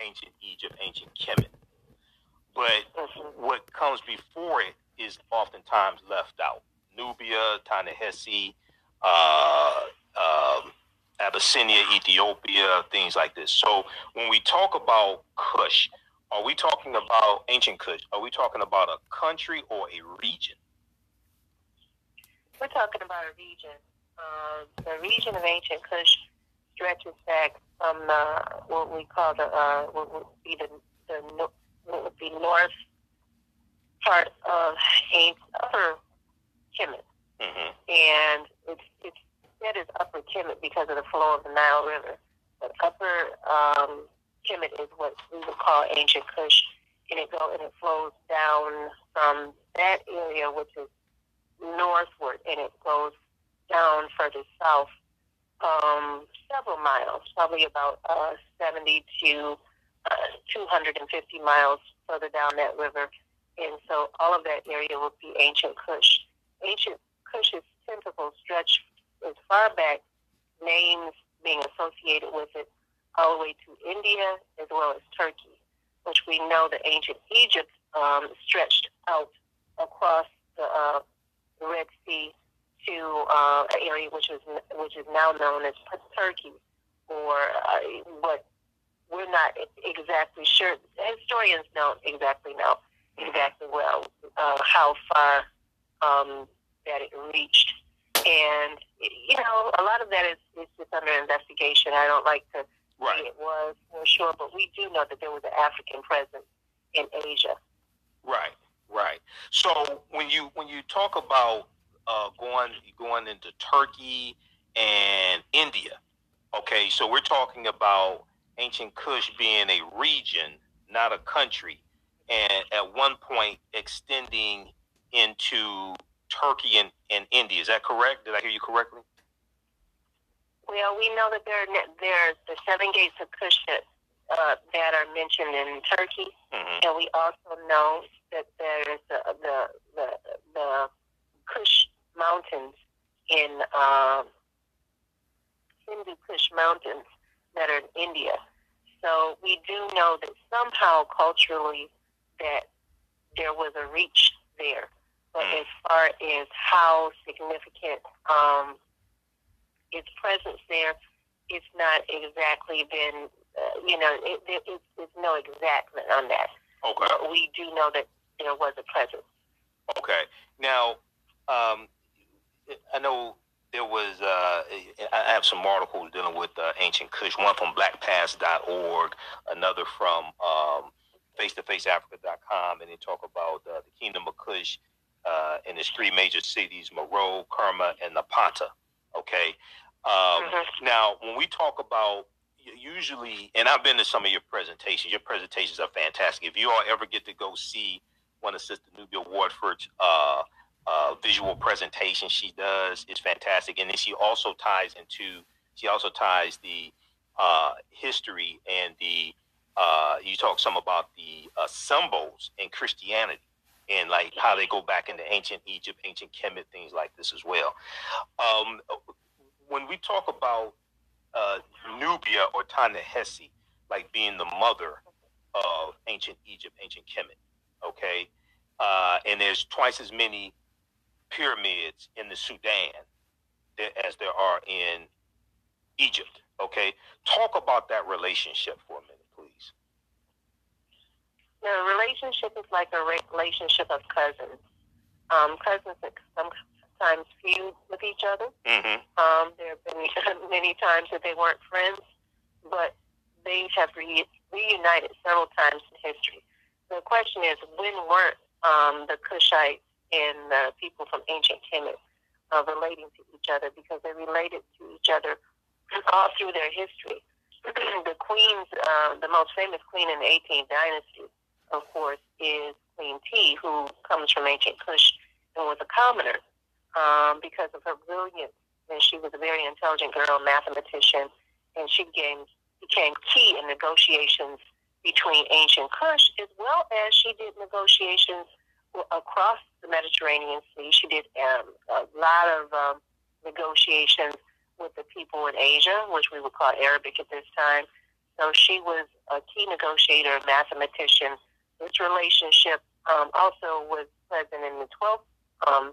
ancient Egypt, ancient Kemet. But Mhm. what comes before it is oftentimes left out. Nubia, Ta-Nehisi, uh, um, Abyssinia, Ethiopia, things like this. So when we talk about Kush, are we talking about ancient Kush? Are we talking about a country or a region? We're talking about a region. Uh, the region of ancient Kush stretches back from uh, what we call the uh, what would be the, the what would be north part of ancient upper Kemet, hmm and it's it's said as upper Kemet because of the flow of the Nile River. But upper um, Kemet is what we would call ancient Kush, and it go and it flows down from that area, which is northward, and it goes down further south, um, several miles, probably about uh, 70 to uh, 250 miles further down that river. And so all of that area would be ancient Kush. Ancient Kush's tentacles stretch as far back, names being associated with it, all the way to India as well as Turkey, which we know that ancient Egypt um, stretched out across the uh, the Red Sea to uh, an area which is which is now known as Turkey, or uh, what we're not exactly sure. Historians don't exactly know exactly well uh, how far um, that it reached, and you know a lot of that is, is just under investigation. I don't like to Right. say it was for sure, but we do know that there was an African presence in Asia. Right, right. So when you when you talk about uh, going going into Turkey and India, okay, so we're talking about ancient Kush being a region, not a country, and at one point extending into Turkey and, and India. Is that correct? Did I hear you correctly? Well, we know that there are there are the seven gates of Kush that, uh, that are mentioned in Turkey, hmm and we also know that there is the the the, the Kush mountains in um, Hindu Kush mountains that are in India. So we do know that somehow culturally that there was a reach there, but Mm. as far as how significant um, its presence there, it's not exactly been, uh, you know, it, it, it's, it's no exactn't on that. Okay. But we do know that there was a presence. Okay. Now, um, I know there was, uh, I have some articles dealing with uh, ancient Kush, one from blackpast.org, another from um, face-to-faceafrica.com, and they talk about uh, the Kingdom of Kush uh, in its three major cities, Meroe, Kerma, and Napata. Okay. Um, Mhm. Now, when we talk about usually, and I've been to some of your presentations. Your presentations are fantastic. If you all ever get to go see one of Sister Nubia Wardford's uh, visual presentation she does, is fantastic. And then she also ties into, she also ties the uh, history and the, uh, you talk some about the uh, symbols in Christianity and like how they go back into ancient Egypt, ancient Kemet, things like this as well. Um, when we talk about uh, Nubia or Ta-Nehisi, like being the mother of ancient Egypt, ancient Kemet, okay? Uh, and there's twice as many pyramids in the Sudan as there are in Egypt, okay? Talk about that relationship for a minute, please. The relationship is like a relationship of cousins. Um, cousins sometimes feud with each other. Mm-hmm. Um, there have been many times that they weren't friends, but they have re- reunited several times in history. The question is, when weren't um, the Kushites and the people from ancient Kemet uh, relating to each other? Because they related to each other all through their history. the queens, uh, the most famous queen in the 18th dynasty, of course, is Queen Tiye, who comes from ancient Kush and was a commoner um, because of her brilliance. And she was a very intelligent girl, mathematician, and she became, became key in negotiations between ancient Kush as well as she did negotiations across the Mediterranean Sea. She did um, a lot of um, negotiations with the people in Asia, which we would call Arabic at this time. so she was a key negotiator, mathematician. This relationship um, also was present in the 12th um,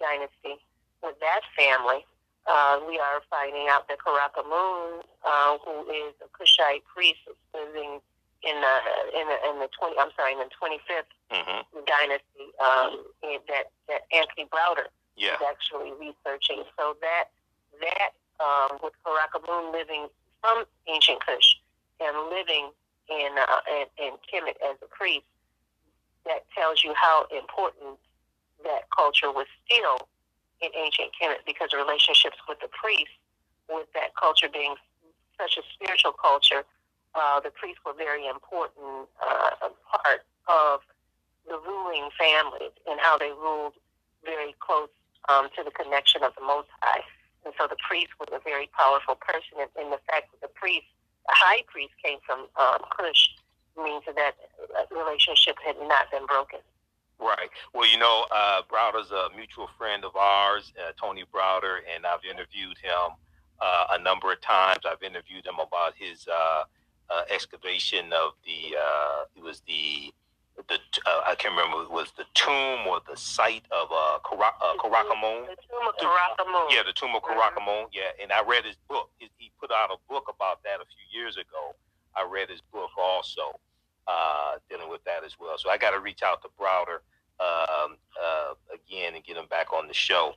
dynasty with that family. Uh, we are finding out that Karakhamun, uh, who is a Kushite priest, is living in the in the, in the 20. I'm sorry, in the 25th hmm dynasty. Um, that that Anthony Browder Yeah. is actually researching. So that that um, with Karakhamun living from ancient Kush and living in uh, in, in Kemet as a priest, that tells you how important that culture was still in ancient Kemet because relationships with the priests, with that culture being such a spiritual culture, uh, the priests were very important uh, part of the ruling families and how they ruled very close um, to the connection of the Most High. And so the priest was a very powerful person, and, and the fact that the priest, the high priest, came from um, Cush means that that relationship had not been broken. Right. Well, you know, uh, Browder's a mutual friend of ours, uh, Tony Browder, and I've interviewed him uh, a number of times. I've interviewed him about his uh, uh, excavation of the. Uh, it was the the uh, I can't remember. It was the tomb or the site of uh, Kara- uh. The tomb of Karakhamun. Yeah, the tomb of Karakhamun. Yeah, and I read his book. He, he put out a book about that a few years ago. I read his book also, uh, dealing with that as well. So I got to reach out to Browder um, uh, again and get him back on the show.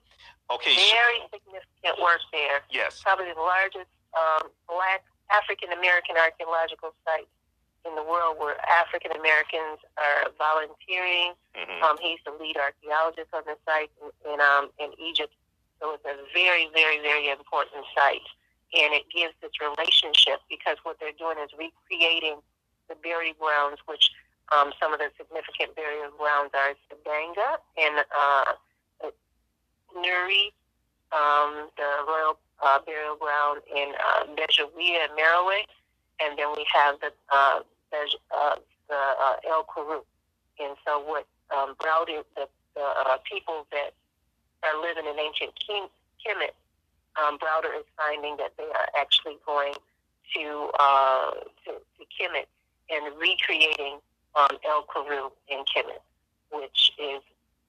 Okay. so- Very significant work there. yes. Probably the largest um, black African American archaeological site in the world where African Americans are volunteering. hmm Um, he's the lead archaeologist on the site in, in, um, in Egypt. So it's a very, very, very important site. And it gives this relationship because what they're doing is recreating the burial grounds, which um, some of the significant burial grounds are Sabanga and uh, Nuri, um, the royal uh, burial ground in uh, Bejawiya and. And then we have the, uh, Bej- uh, the uh, El Kuru. And so what um, Browder, the, the uh, people that are living in ancient Kemet, um, Browder is finding that they are actually going to uh, to, to Kemet and recreating um, El Kuru in Kemet, which is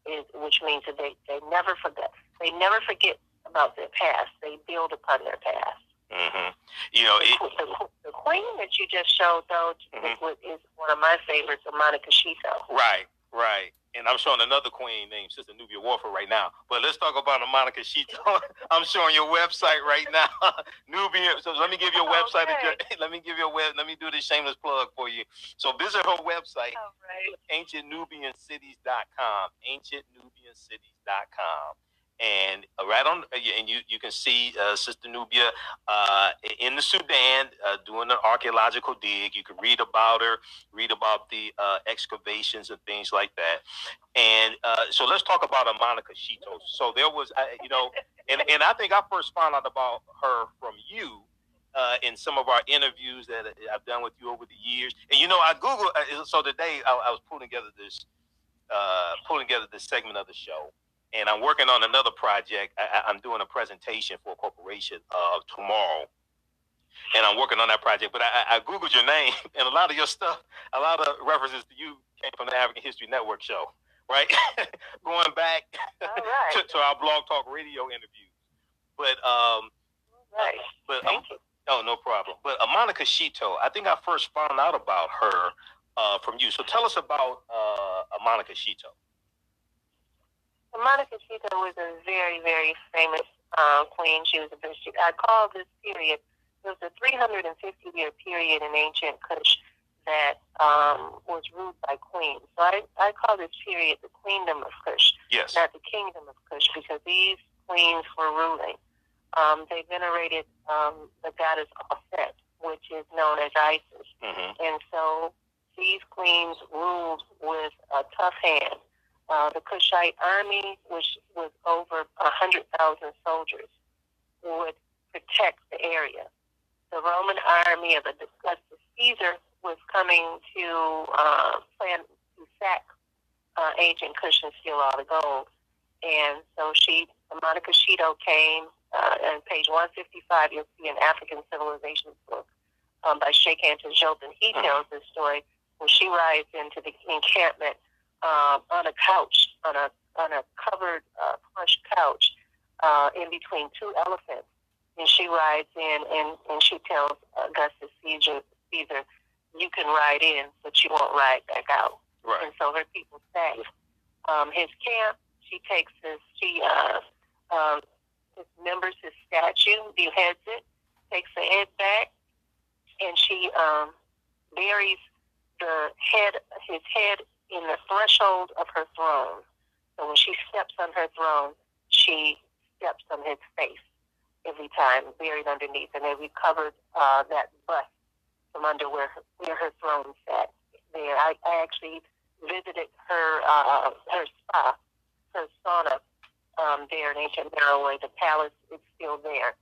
is which means that they, they never forget they never forget about their past. They build upon their past. Mm-hmm. You know, it, The, the, the queen that you just showed, though, Mhm. is, is one of my favorites, Amanishakheto. right, right. And I'm showing another queen named Sister Nubia Warford right now. But let's talk about Amanishakheto. I'm showing your website right now. Nubia. So let me give you a website. Okay. address. Let me give you a web. Let me do this shameless plug for you. So visit her website, All right. ancientnubiancities.com. Ancientnubiancities.com. And uh, right on, uh, and you you can see uh, Sister Nubia uh, in the Sudan uh, doing an archaeological dig. You can read about her, read about the uh, excavations and things like that. And so let's talk about Amanishakheto. So there was, you know, and, and I think I first found out about her from you in some of our interviews that I've done with you over the years. And you know, I Google. So today I, I was pulling together this, pulling together this segment of the show, and I'm working on another project. I, I'm doing a presentation for a corporation uh, tomorrow. And I'm working on that project, but I, I googled your name, and a lot of your stuff, a lot of references to you came from the African History Network show, right? Going back right. to, to our Blog Talk Radio interviews. But um, right. but um, Oh, no problem. But uh, Amanishakheto, I think I first found out about her uh, from you. So tell us about uh, Amanishakheto. So Amanishakheto was a very, very famous uh, queen. She was a bishop. I call this period, it was a 350 year period in ancient Kush that um, was ruled by queens. So I, I call this period the queendom of Kush, Yes. not the kingdom of Kush, because these queens were ruling. Um, they venerated um, the goddess Auset, which is known as Isis. hmm And so these queens ruled with a tough hand. Uh, the Kushite army, which was over a 100,000 soldiers, would protect the area. The Roman army of Augustus Caesar was coming to uh, plan to sack uh, ancient Kush and steal all the gold. And so she, Amanishakheto came, uh, on page 155, you'll see an African Civilizations book um, by Sheikh Anta Jolton. He Mhm. tells this story when she rides into the encampment um, on a couch, on a on a covered uh, plush couch, uh, in between two elephants, and she rides in, and and she tells Augustus Caesar, Caesar, you can ride in, but you won't ride back out. Right. And so her people stay. Um, his camp, she takes his, she uh, um, dismembers his statue, beheads it, takes the head back, and she um, buries the head, his head, in the threshold of her throne. So when she steps on her throne, she steps on his face every time, buried underneath, and they recovered uh, that bust from under where her, where her throne sat. There, I, I actually visited her uh, her spa, her sauna um, there in ancient Meroe. The palace is still there,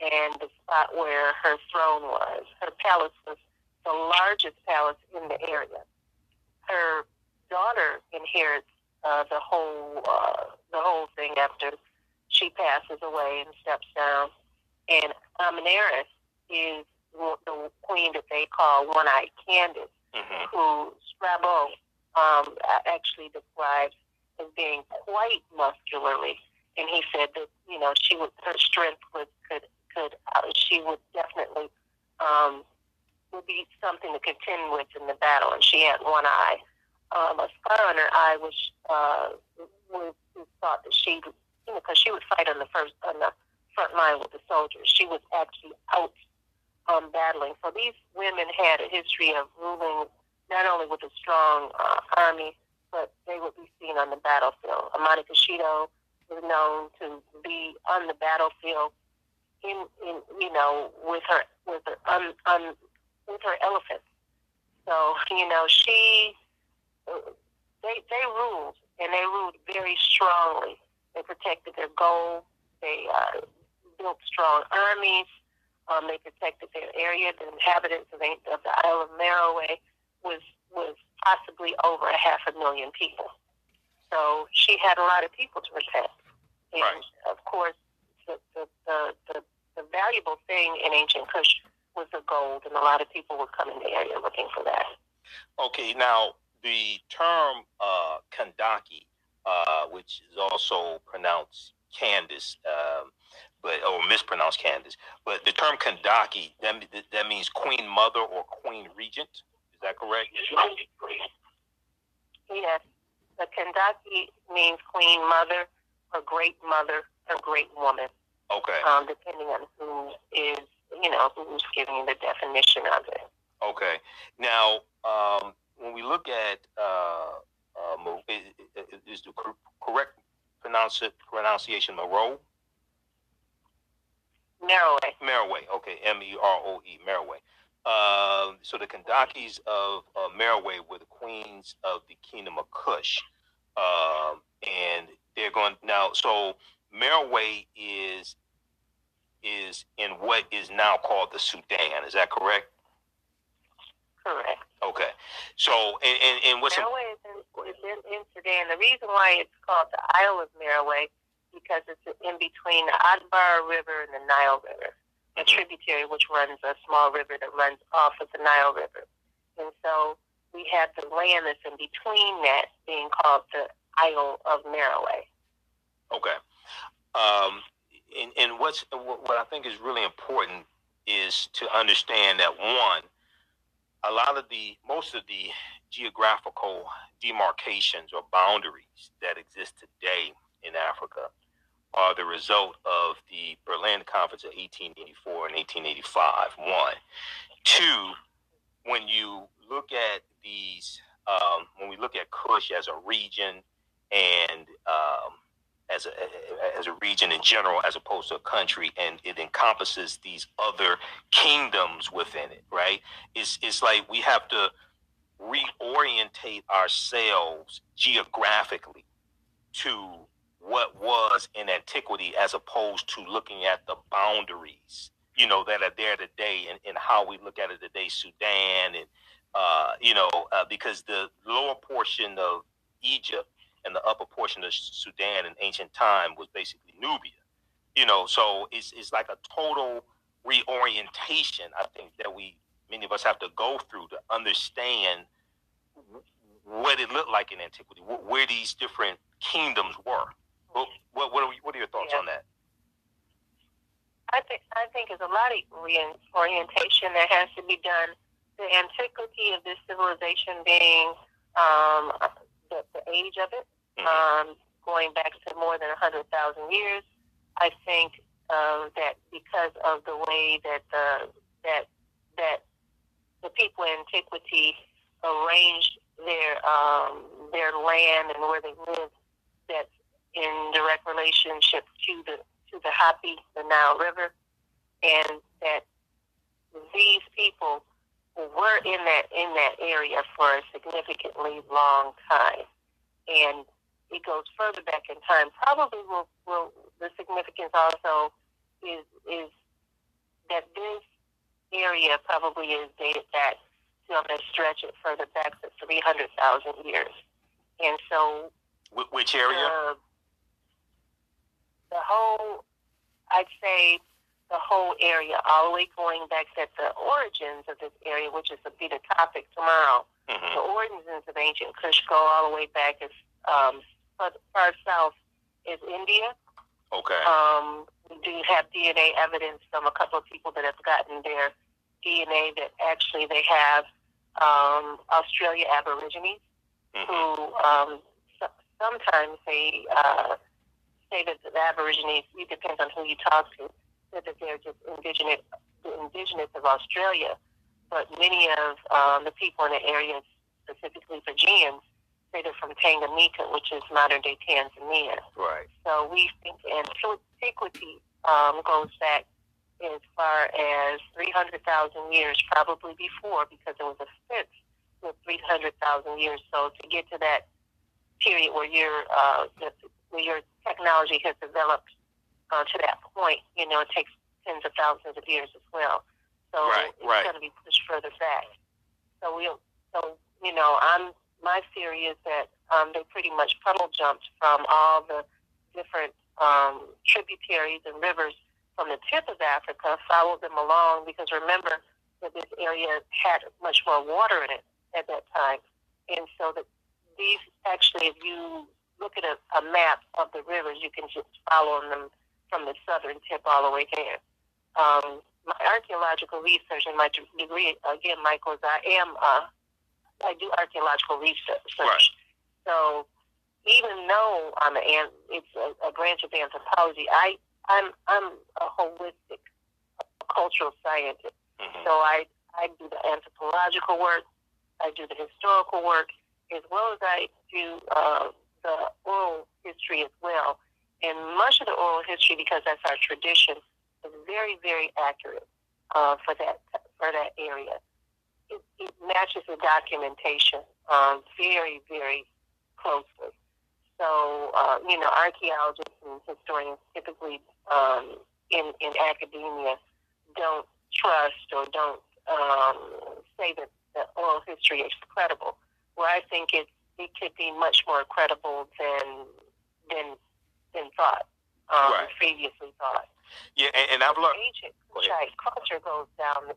and the spot where her throne was. Her palace was the largest palace in the area. Her daughter inherits uh, the whole uh, the whole thing after she passes away and steps down. And Amanirenas is the queen that they call One-Eyed Candace hmm who Strabo um, actually describes as being quite muscularly, and he said that you know she would her strength would could could uh, she would definitely um, would be something to contend with in the battle, and she had one eye. Um, a scar on her eye which uh, was, was thought that she you know because she would fight on the first on the front line with the soldiers. She was actually out um, battling. So these women had a history of ruling not only with a strong uh, army, but they would be seen on the battlefield. Amanishakheto was known to be on the battlefield in, in you know, with her with her um, um, with her elephants. So you know, she they they ruled and they ruled very strongly. They protected their gold. They uh, built strong armies. Um, they protected their area. The inhabitants of the, of the Isle of Meroe was was possibly over a half a million people. So she had a lot of people to protect. And Right. of course, the the, the the the valuable thing in ancient Kush was the gold, and a lot of people would come in the area looking for that. Okay, now the term uh, Kandaki, uh, which is also pronounced Candace, um, but or mispronounced Candace, but the term Kandaki that, that means Queen Mother or Queen Regent. Is that correct? Yes, the Kandaki means queen mother, or great mother, or great woman, Okay, um, depending on who is, you know, who's giving the definition of it. okay. Now, um, when we look at uh, uh, is, is the correct pronunciation Moreau? Meroe. Meroe, okay, M E R O E, Meroe. Uh, so the Kandakis of uh, Meroe were the queens of the kingdom of Kush, um, and they're going now. So Meroe is is in what is now called the Sudan. Is that correct? Correct. Okay. So and and, and what's Meroe is in, is in, in Sudan. The reason why it's called the Isle of Meroe because it's in between the Atbara River and the Nile River, a Mhm. tributary which runs a small river that runs off of the Nile River. And so we have the land that's in between that being called the Isle of Meroe. Okay. Um, and, and what's what what I think is really important is to understand that one, a lot of the most of the geographical demarcations or boundaries that exist today in Africa are the result of the Berlin Conference of 1884 and 1885. One, two, when you look at these, um, when we look at Kush as a region and um, as a as a region in general, as opposed to a country, and it encompasses these other kingdoms within it. Right? It's it's like we have to reorientate ourselves geographically to what was in antiquity, as opposed to looking at the boundaries, you know, that are there today, and, and how we look at it today, Sudan, and uh, you know, uh, because the lower portion of Egypt and the upper portion of Sudan in ancient time was basically Nubia. You know, so it's it's like a total reorientation. I think that we many of us have to go through to understand what it looked like in antiquity, where these different kingdoms were. What what what are, what are your thoughts Yeah. on that? I think I think there's a lot of reorientation that has to be done. The antiquity of this civilization being um, the, the age of it, Mhm. um, going back to more than 100,000 years. I think um, that because of the way that the that that the people in antiquity arranged their um, their land and where they lived, that's in direct relationship to the to the Hapi, the Nile River, and that these people were in that in that area for a significantly long time, and it goes further back in time. Probably will will the significance also is is that this area probably is dated back to I'm going to stretch it further back to three hundred thousand years, and so Which area? uh, the whole, I'd say, the whole area, all the way going back to the origins of this area, which is to be the topic tomorrow. The hmm origins of ancient Kush go all the way back as um, far, south is India. Okay. Um, we do have DNA evidence from a couple of people that have gotten their DNA that actually they have um, Australia Aborigines hmm who um, so- sometimes they uh, say that the Aborigines, it depends on who you talk to, said that they're just indigenous, the indigenous of Australia. But many of um, the people in the area, specifically Fijians, say they're from Tanganyika, which is modern day Tanzania. Right. So we think antiquity um, goes back as far as 300,000 years, probably before, because it was a fifth with 300,000 years. So to get to that period where your uh, where your technology has developed uh, to that point, you know, it takes tens of thousands of years as well. So Right, it's right. going to be pushed further back. So we, so you know, I'm my theory is that um, they pretty much puddle jumped from all the different um, tributaries and rivers from the tip of Africa, followed them along because remember that this area had much more water in it at that time, and so that these actually, if you look at a, a map of the rivers, you can just follow them from the southern tip all the way there. Um, my archaeological research and my degree, again, Michael, is I am, uh, I do archaeological research. Right. So even though I'm an, it's a, a branch of anthropology, I, I'm, I'm a holistic cultural scientist. hmm So I, I do the anthropological work, I do the historical work, as well as I do uh, the oral history as well. And much of the oral history, because that's our tradition, is very, very accurate uh, for that for that area. It, it matches the documentation um, very, very closely. So, uh, you know, archaeologists and historians typically um, in in academia don't trust or don't um, say that the oral history is credible. Where I think it it could be much more credible than than than thought um, Right. previously thought. Yeah, and, and I've learned. Ancient. Culture goes down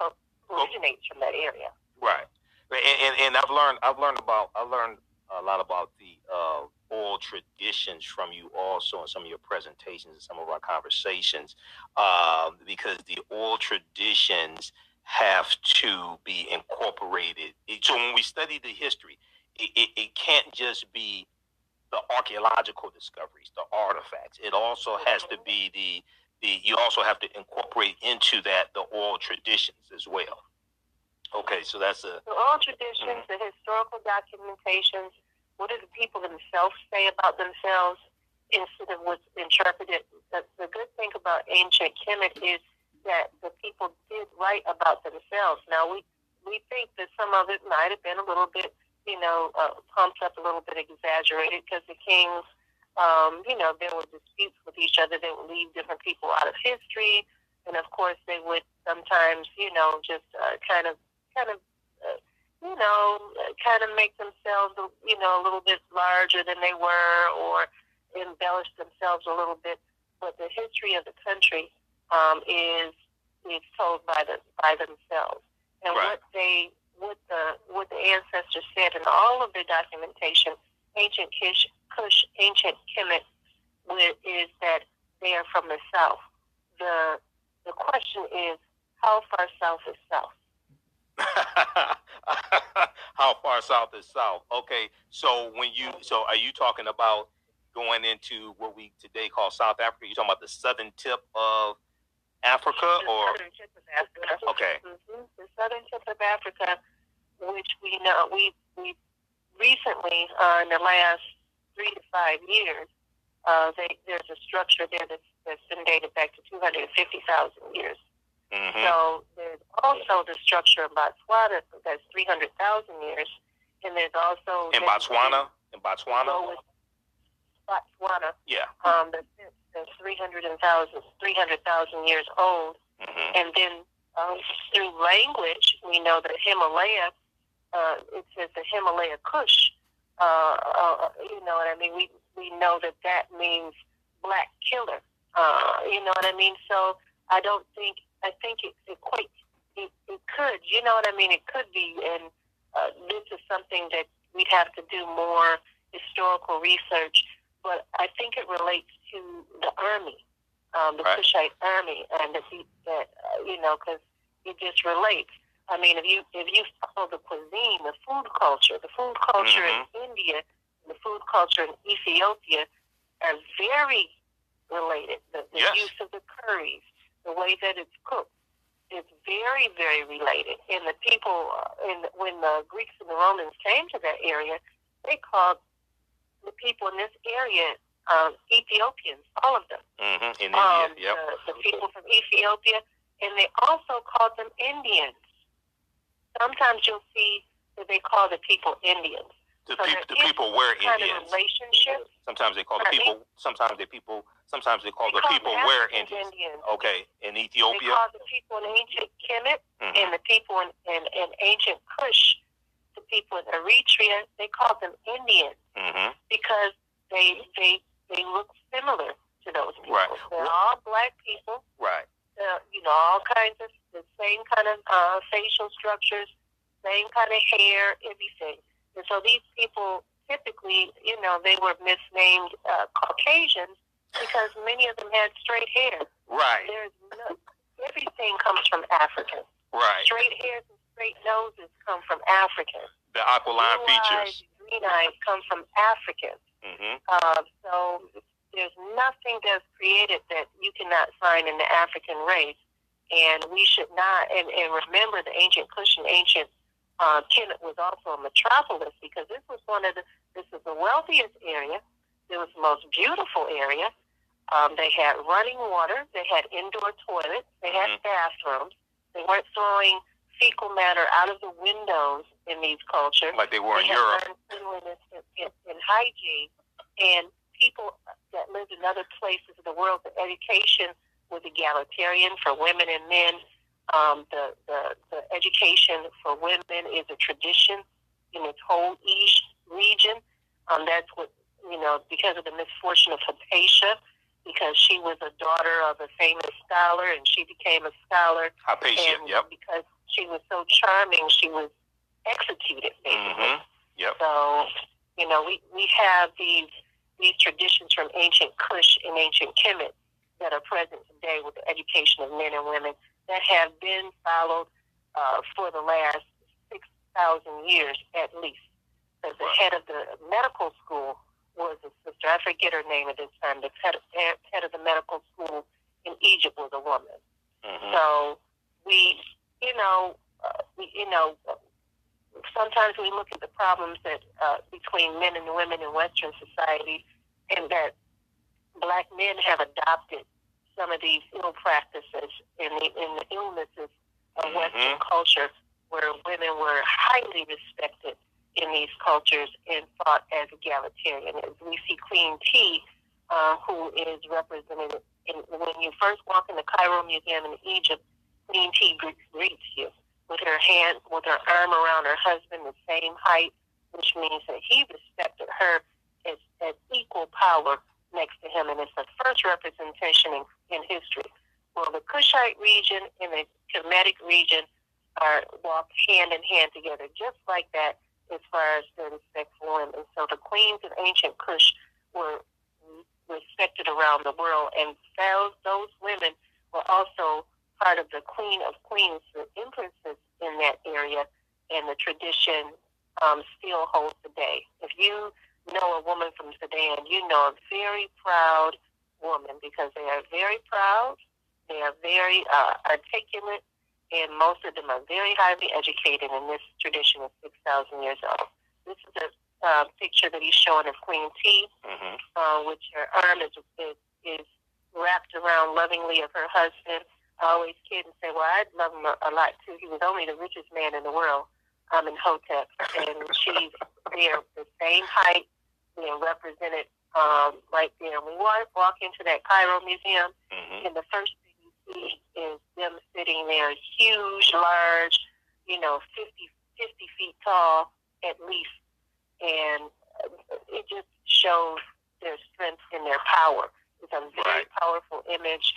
uh, originates from that area. Right. And, and and I've learned I've learned about I learned a lot about the uh, oral traditions from you also in some of your presentations and some of our conversations um, because the oral traditions have to be incorporated. So when we study the history, it, it, it can't just be the archaeological discoveries, the artifacts. It also has to be the the you also have to incorporate into that the oral traditions as well. Okay, so that's a The oral traditions, the historical documentations, what do the people themselves say about themselves instead of what's interpreted? The, the good thing about ancient Kemet is that the people did write about themselves. Now, we, we think that some of it might have been a little bit, you know, uh, pumped up, a little bit exaggerated because the kings, um, you know, there were disputes with each other. They would leave different people out of history. And of course, they would sometimes, you know, just uh, kind of, kind of, uh, you know, kind of make themselves, you know, a little bit larger than they were, or embellish themselves a little bit. But the history of the country um, is is told by the by themselves, and Right. what they what the what the ancestors said in all of their documentation, ancient Kish, Kush, ancient Kemet, is that they are from the south. The the question is, how far south is south? How far south is south? Okay, so when you so are you talking about going into what we today call South Africa? You talking about the southern tip of Africa, the or southern tip of Africa. Okay. hmm The southern tip of Africa, which we know we we recently uh, in the last three to five years, uh, they, there's a structure there that's, that's been dated back to 250,000 years. Mhm. So there's also the structure in Botswana that's 300,000 years, and there's also in Botswana? In Botswana? Botswana, Yeah. um, 300,000 300,000 years old. hmm And then um, through language, we know that Himalaya, uh, it says the Himalaya Kush. Uh, uh, you know what I mean? We we know that that means black killer. Uh, you know what I mean? So I don't think I think it equates. It, it could. You know what I mean? It could be. And uh, this is something that we'd have to do more historical research. But I think it relates to the army um, the Right. Kushite army, and he, that uh, you know, because it just relates. I mean, if you if you follow the cuisine, the food culture, the food culture in India, the food culture in Ethiopia are very related. The, the Yes. use of the curries, the way that it's cooked, is very very related. And the people, uh, in when the Greeks and the Romans came to that area, they called the people in this area um, Ethiopians, all of them hmm In India. um, yep. the, the people from Ethiopia, and they also called them Indians. Sometimes you'll see that they call the people Indians. The, so there the people were Kind Indians. of relationship. Sometimes they call the people. Sometimes they people. Sometimes they call They the call people were Indians. Indians. Okay, in Ethiopia. They call the people in ancient Kemet Mhm. and the people in, in, in ancient Kush, the people in Eritrea, they call them Indians hmm because they they they look similar to those people. Right. They're all black people. Right. uh, you know, all kinds of the same kind of uh, facial structures, same kind of hair, everything. And so these people typically, you know, they were misnamed uh, Caucasians because many of them had straight hair. Right. There's no, everything comes from African. Right. Straight hairs and straight noses come from African. The aquiline Blue features. eyes, green eyes come from African. Hmm Uh, so there's nothing that's created that you cannot find in the African race. And we should not, and, and remember the ancient Kush and ancient uh, Kemet was also a metropolis because this was one of the, this is the wealthiest area. It was the most beautiful area. Um, they had running water. They had indoor toilets. They had Mhm. bathrooms. They weren't throwing fecal matter out of the windows in these cultures Like they were in Europe. cleanliness and, and, hygiene. And people that lived in other places of the world, the education was egalitarian for women and men. Um, the, the, the education for women is a tradition in its whole east region. Um, that's what, you know, because of the misfortune of Hypatia, because she was a daughter of a famous scholar and she became a scholar Hypatia. and Yep. because she was so charming, she was executed basically. hmm Yep. So, you know, we, we have these these traditions from ancient Kush and ancient Kemet that are present today with the education of men and women that have been followed uh, for the last 6,000 years at least. Because the head of the medical school was a sister. I forget her name at this time. The head of, head of the medical school in Egypt was a woman. hmm So we, you know, uh, we, you know, sometimes we look at the problems that uh, between men and women in Western society, and that black men have adopted some of these ill practices and the, and the illnesses of Mhm. Western culture, where women were highly respected in these cultures and thought as egalitarian. As we see Queen Tiye, uh, who is represented in, when you first walk in the Cairo Museum in Egypt, Queen Tiye greets you with her hand, with her arm around her husband, the same height, which means that he respected her as, as equal power next to him, and it's the first representation in, in history. Well, the Kushite region and the Kemetic region are walk hand in hand together, just like that as far as the respect for women. So the queens of ancient Kush were respected around the world, and those women were also part of the Queen of Queens, the empresses in that area, and the tradition um, still holds today. If you know a woman from Sudan, you know a very proud woman because they are very proud, they are very uh, articulate, and most of them are very highly educated, and this tradition is 6,000 years old. This is a uh, picture that he's showing of Queen Tiye, mm-hmm. uh, which her arm is, is, is wrapped around lovingly of her husband. Always kid and say, well, I'd love him a, a lot too. He was only the richest man in the world um, Amenhotep, and she's there the same height, being represented um, right there. We walk, walk into that Cairo Museum, mm-hmm. and the first thing you see is them sitting there, huge, large, you know, 50, 50 feet tall at least, and it just shows their strength and their power. It's a very right. powerful image,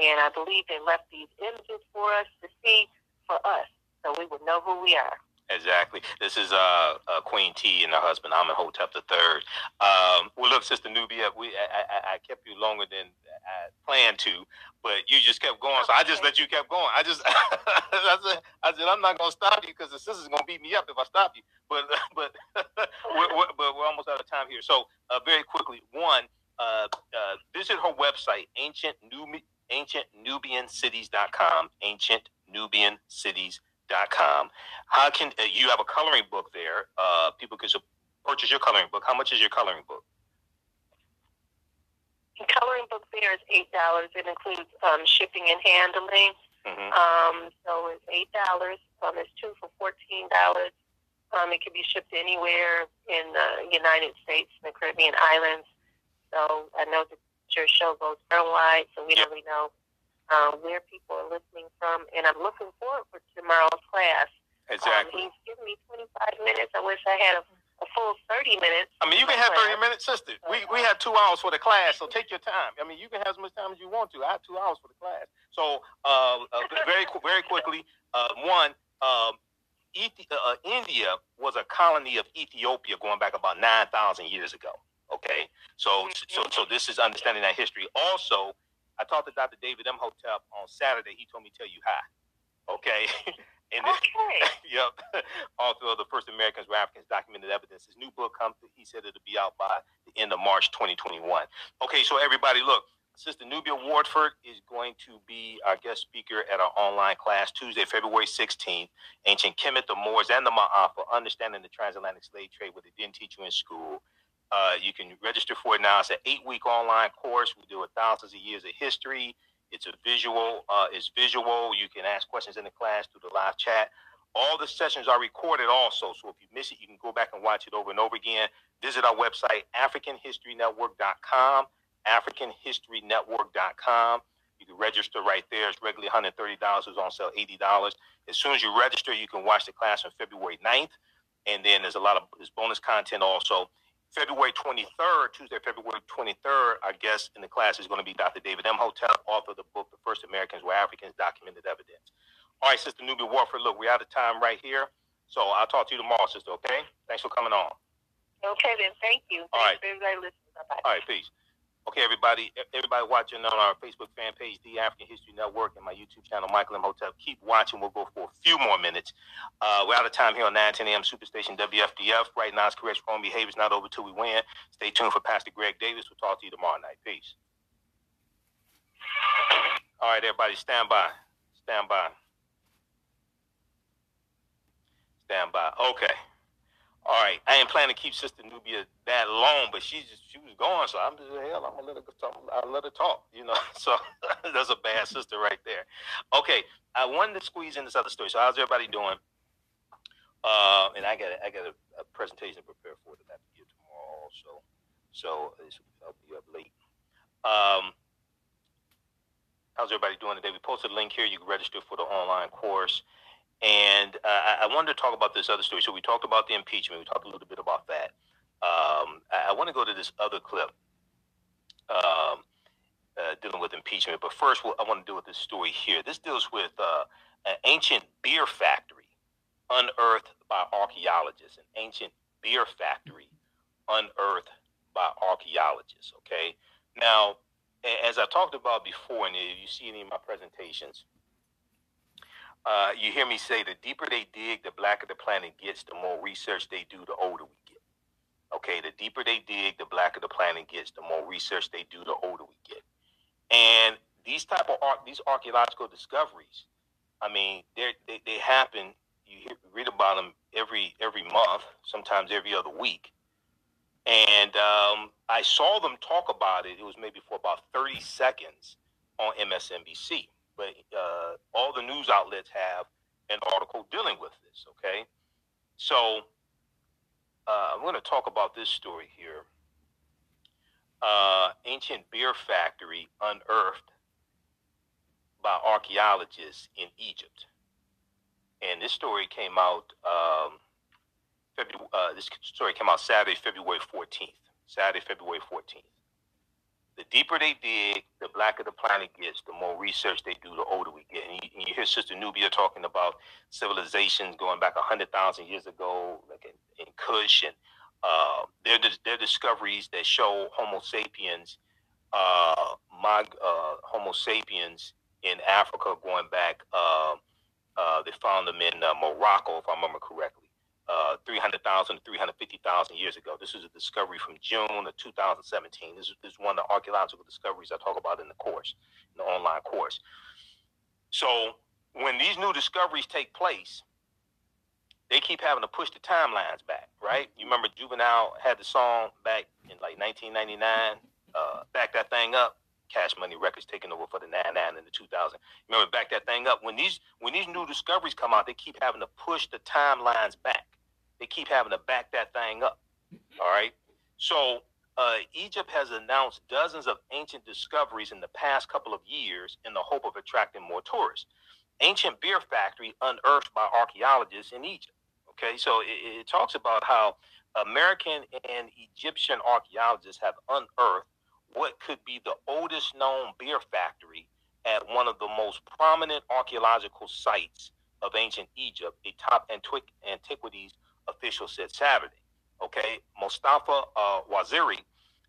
and I believe they left these images for us to see for us, so we would know who we are. Exactly. This is uh, uh, Queen Tiye and her husband Amenhotep the Third. Um, well, look, Sister Nubia, we I, I, I, kept you longer than I planned to, but you just kept going, so I just let you keep going. I just I said I said I'm not gonna stop you because the sister's gonna beat me up if I stop you. But but we're, we're, but we're almost out of time here. So uh, very quickly, one, uh, uh, visit her website, ancient Nubi- ancientnubiancities.com, ancientnubiancities.com com. How can uh, you have a coloring book there? Uh, people can purchase your coloring book. How much is your coloring book? The coloring book there is eight dollars. It includes um, shipping and handling. Mm-hmm. Um, so it's eight dollars. Um, it's two for fourteen dollars. Um, it can be shipped anywhere in the United States and the Caribbean islands. So I know that your show goes worldwide, so we don't really know uh, where people are listening from, and I'm looking forward for tomorrow's class. Exactly. Um, he's given me 25 minutes. I wish I had a, a full 30 minutes. I mean, you can have 30 minutes, sister. We we have two hours for the class, so take your time. I mean, you can have as much time as you want to. I have two hours for the class. So, uh, uh, very very quickly, uh, one. Um, Ethi- uh, India was a colony of Ethiopia going back about 9,000 years ago. Okay, so so so this is understanding that history. Also, I talked to Dr. David Imhotep on Saturday. He told me to tell you hi. Okay. and okay. yep. Author of the First Americans were Africans Documented Evidence. His new book comes. He said it'll be out by the end of March 2021. Okay, so everybody, look. Sister Nubia Wardford is going to be our guest speaker at our online class Tuesday, February 16th. Ancient Kemet, the Moors, and the Ma'afa, understanding the transatlantic slave trade, what they didn't teach you in school. Uh, you can register for it now. It's an eight-week online course. We do it thousands of years of history. It's a visual. Uh, it's visual. You can ask questions in the class through the live chat. All the sessions are recorded also, so if you miss it, you can go back and watch it over and over again. Visit our website, AfricanHistoryNetwork.com, AfricanHistoryNetwork.com. You can register right there. It's regularly $130. It's on sale $80. As soon as you register, you can watch the class on February 9th. And then there's a lot of there's bonus content also. February 23rd, Tuesday, February 23rd, our guest in the class is going to be Dr. David Imhotep, author of the book, The First Americans Were Africans, Documented Evidence. All right, Sister Nubia Warford, look, we're out of time right here. So I'll talk to you tomorrow, sister, okay? Thanks for coming on. Okay, then. Thank you. All right. Thanks everybody listening. All right, peace. Okay, everybody, everybody watching on our Facebook fan page, The African History Network, and my YouTube channel, Michael Imhotep. Keep watching. We'll go for a few more minutes. Uh, we're out of time here on 9 10 a.m. Superstation WFDF. Right now, it's correct wrong behavior is not over till we win. Stay tuned for Pastor Greg Davis. We'll talk to you tomorrow night. Peace. All right, everybody, stand by. Stand by. Stand by. Okay all right, I ain't planning to keep Sister Nubia that long, but she just she was gone, so I'm just hell, I'm gonna let her talk. I'll let her talk, you know. So that's a bad sister right there. Okay, I wanted to squeeze in this other story. So how's everybody doing? Uh, and I got I got a, a presentation to prepare for that I have to give tomorrow also. So I'll be up late. Um, how's everybody doing today? We posted a link here. You can register for the online course. And uh, I wanted to talk about this other story. So we talked about the impeachment. We talked a little bit about that. Um, I, I want to go to this other clip. Um, uh, dealing with impeachment. But first, I want to do with this story here. This deals with uh, an ancient beer factory unearthed by archaeologists. An ancient beer factory unearthed by archaeologists. Okay. Now, as I talked about before, and if you see any of my presentations, uh, you hear me say the deeper they dig, the blacker the planet gets, the more research they do, the older we get. Okay, the deeper they dig, the blacker the planet gets, the more research they do, the older we get. And these type of these archaeological discoveries, I mean, they they happen. You hear, read about them every every month, sometimes every other week. And um, I saw them talk about it. It was maybe for about 30 seconds on MSNBC. But uh, all the news outlets have an article dealing with this, okay? So uh, I'm going to talk about this story here. Uh, ancient beer factory unearthed by archaeologists in Egypt. And this story came out um, February, uh, this story came out Saturday, February 14th. Saturday, February 14th. The deeper they dig, the blacker the planet gets, the more research they do, the older we get. And you, and you hear Sister Nubia talking about civilizations going back 100,000 years ago, like in, in Kush, and uh, they're, they're discoveries that show Homo sapiens, uh, my, uh, Homo sapiens in Africa going back. Uh, uh, they found them in uh, Morocco, if I remember correctly uh, 300,000 to 350,000 years ago. This is a discovery from June of 2017. This is, this is one of the archaeological discoveries I talk about in the course, in the online course. So when these new discoveries take place, they keep having to push the timelines back, right? You remember Juvenile had the song back in like 1999, uh, back that thing up. Cash Money Records taking over for the 99 and the 2000. Remember, back that thing up. When these when these new discoveries come out, they keep having to push the timelines back. They keep having to back that thing up. All right. So uh, Egypt has announced dozens of ancient discoveries in the past couple of years in the hope of attracting more tourists. Ancient beer factory unearthed by archaeologists in Egypt. Okay, so it, it talks about how American and Egyptian archaeologists have unearthed what could be the oldest known beer factory at one of the most prominent archaeological sites of ancient Egypt, a top antiquities official said Saturday. Okay, Mustafa uh, Waziri,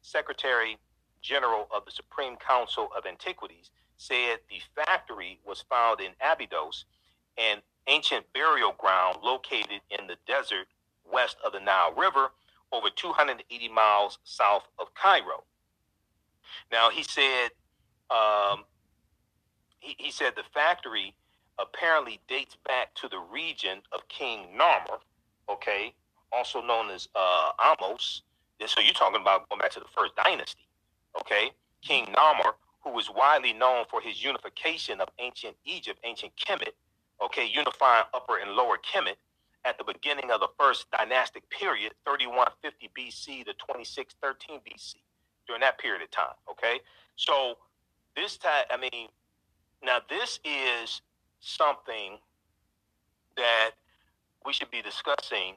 Secretary General of the Supreme Council of Antiquities, said the factory was found in Abydos, an ancient burial ground located in the desert west of the Nile River, over 280 miles south of Cairo. Now he said, um, he, he said the factory apparently dates back to the region of King Narmer, okay, also known as uh, Ahmose. So you're talking about going back to the first dynasty, okay? King Narmer, who was widely known for his unification of ancient Egypt, ancient Kemet, okay, unifying Upper and Lower Kemet at the beginning of the first dynastic period, 3150 BC to 2613 BC during that period of time. Okay, so this time, I mean, now this is something that we should be discussing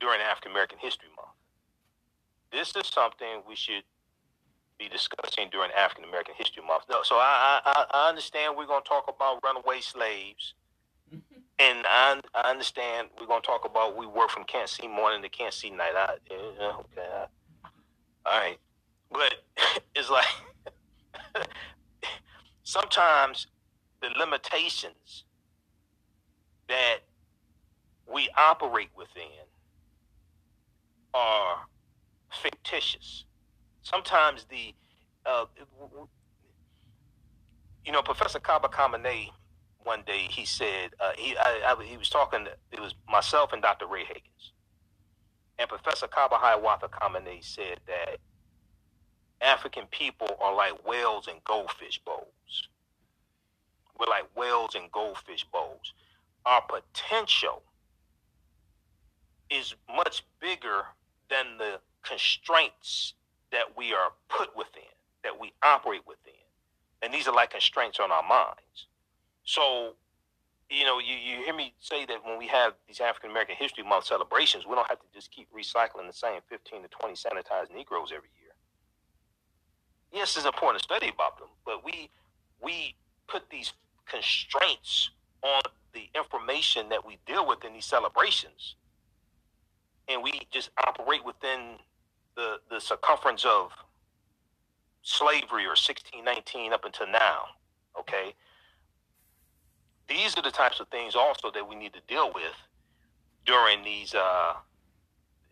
during African American History Month. This is something we should be discussing during African American History Month. No, so I, I, I understand we're going to talk about runaway slaves. Mm-hmm. And I, I understand we're going to talk about we work from can't see morning to can't see night. I, yeah, okay. I, all right. But it's like sometimes the limitations that we operate within are fictitious. Sometimes the, uh, you know, Professor Kaba Kamene, one day he said uh, he I, I, he was talking. It was myself and Dr. Ray Hagins, and Professor Kaba Hiawatha Kamene said that African people are like whales and goldfish bowls. We're like whales and goldfish bowls. Our potential is much bigger than the constraints that we are put within, that we operate within. And these are like constraints on our minds. So, you know, you, you hear me say that when we have these African American History Month celebrations, we don't have to just keep recycling the same 15 to 20 sanitized Negroes every year yes, it's important to study about them, but we we put these constraints on the information that we deal with in these celebrations, and we just operate within the the circumference of slavery or 1619 up until now. Okay, these are the types of things also that we need to deal with during these uh,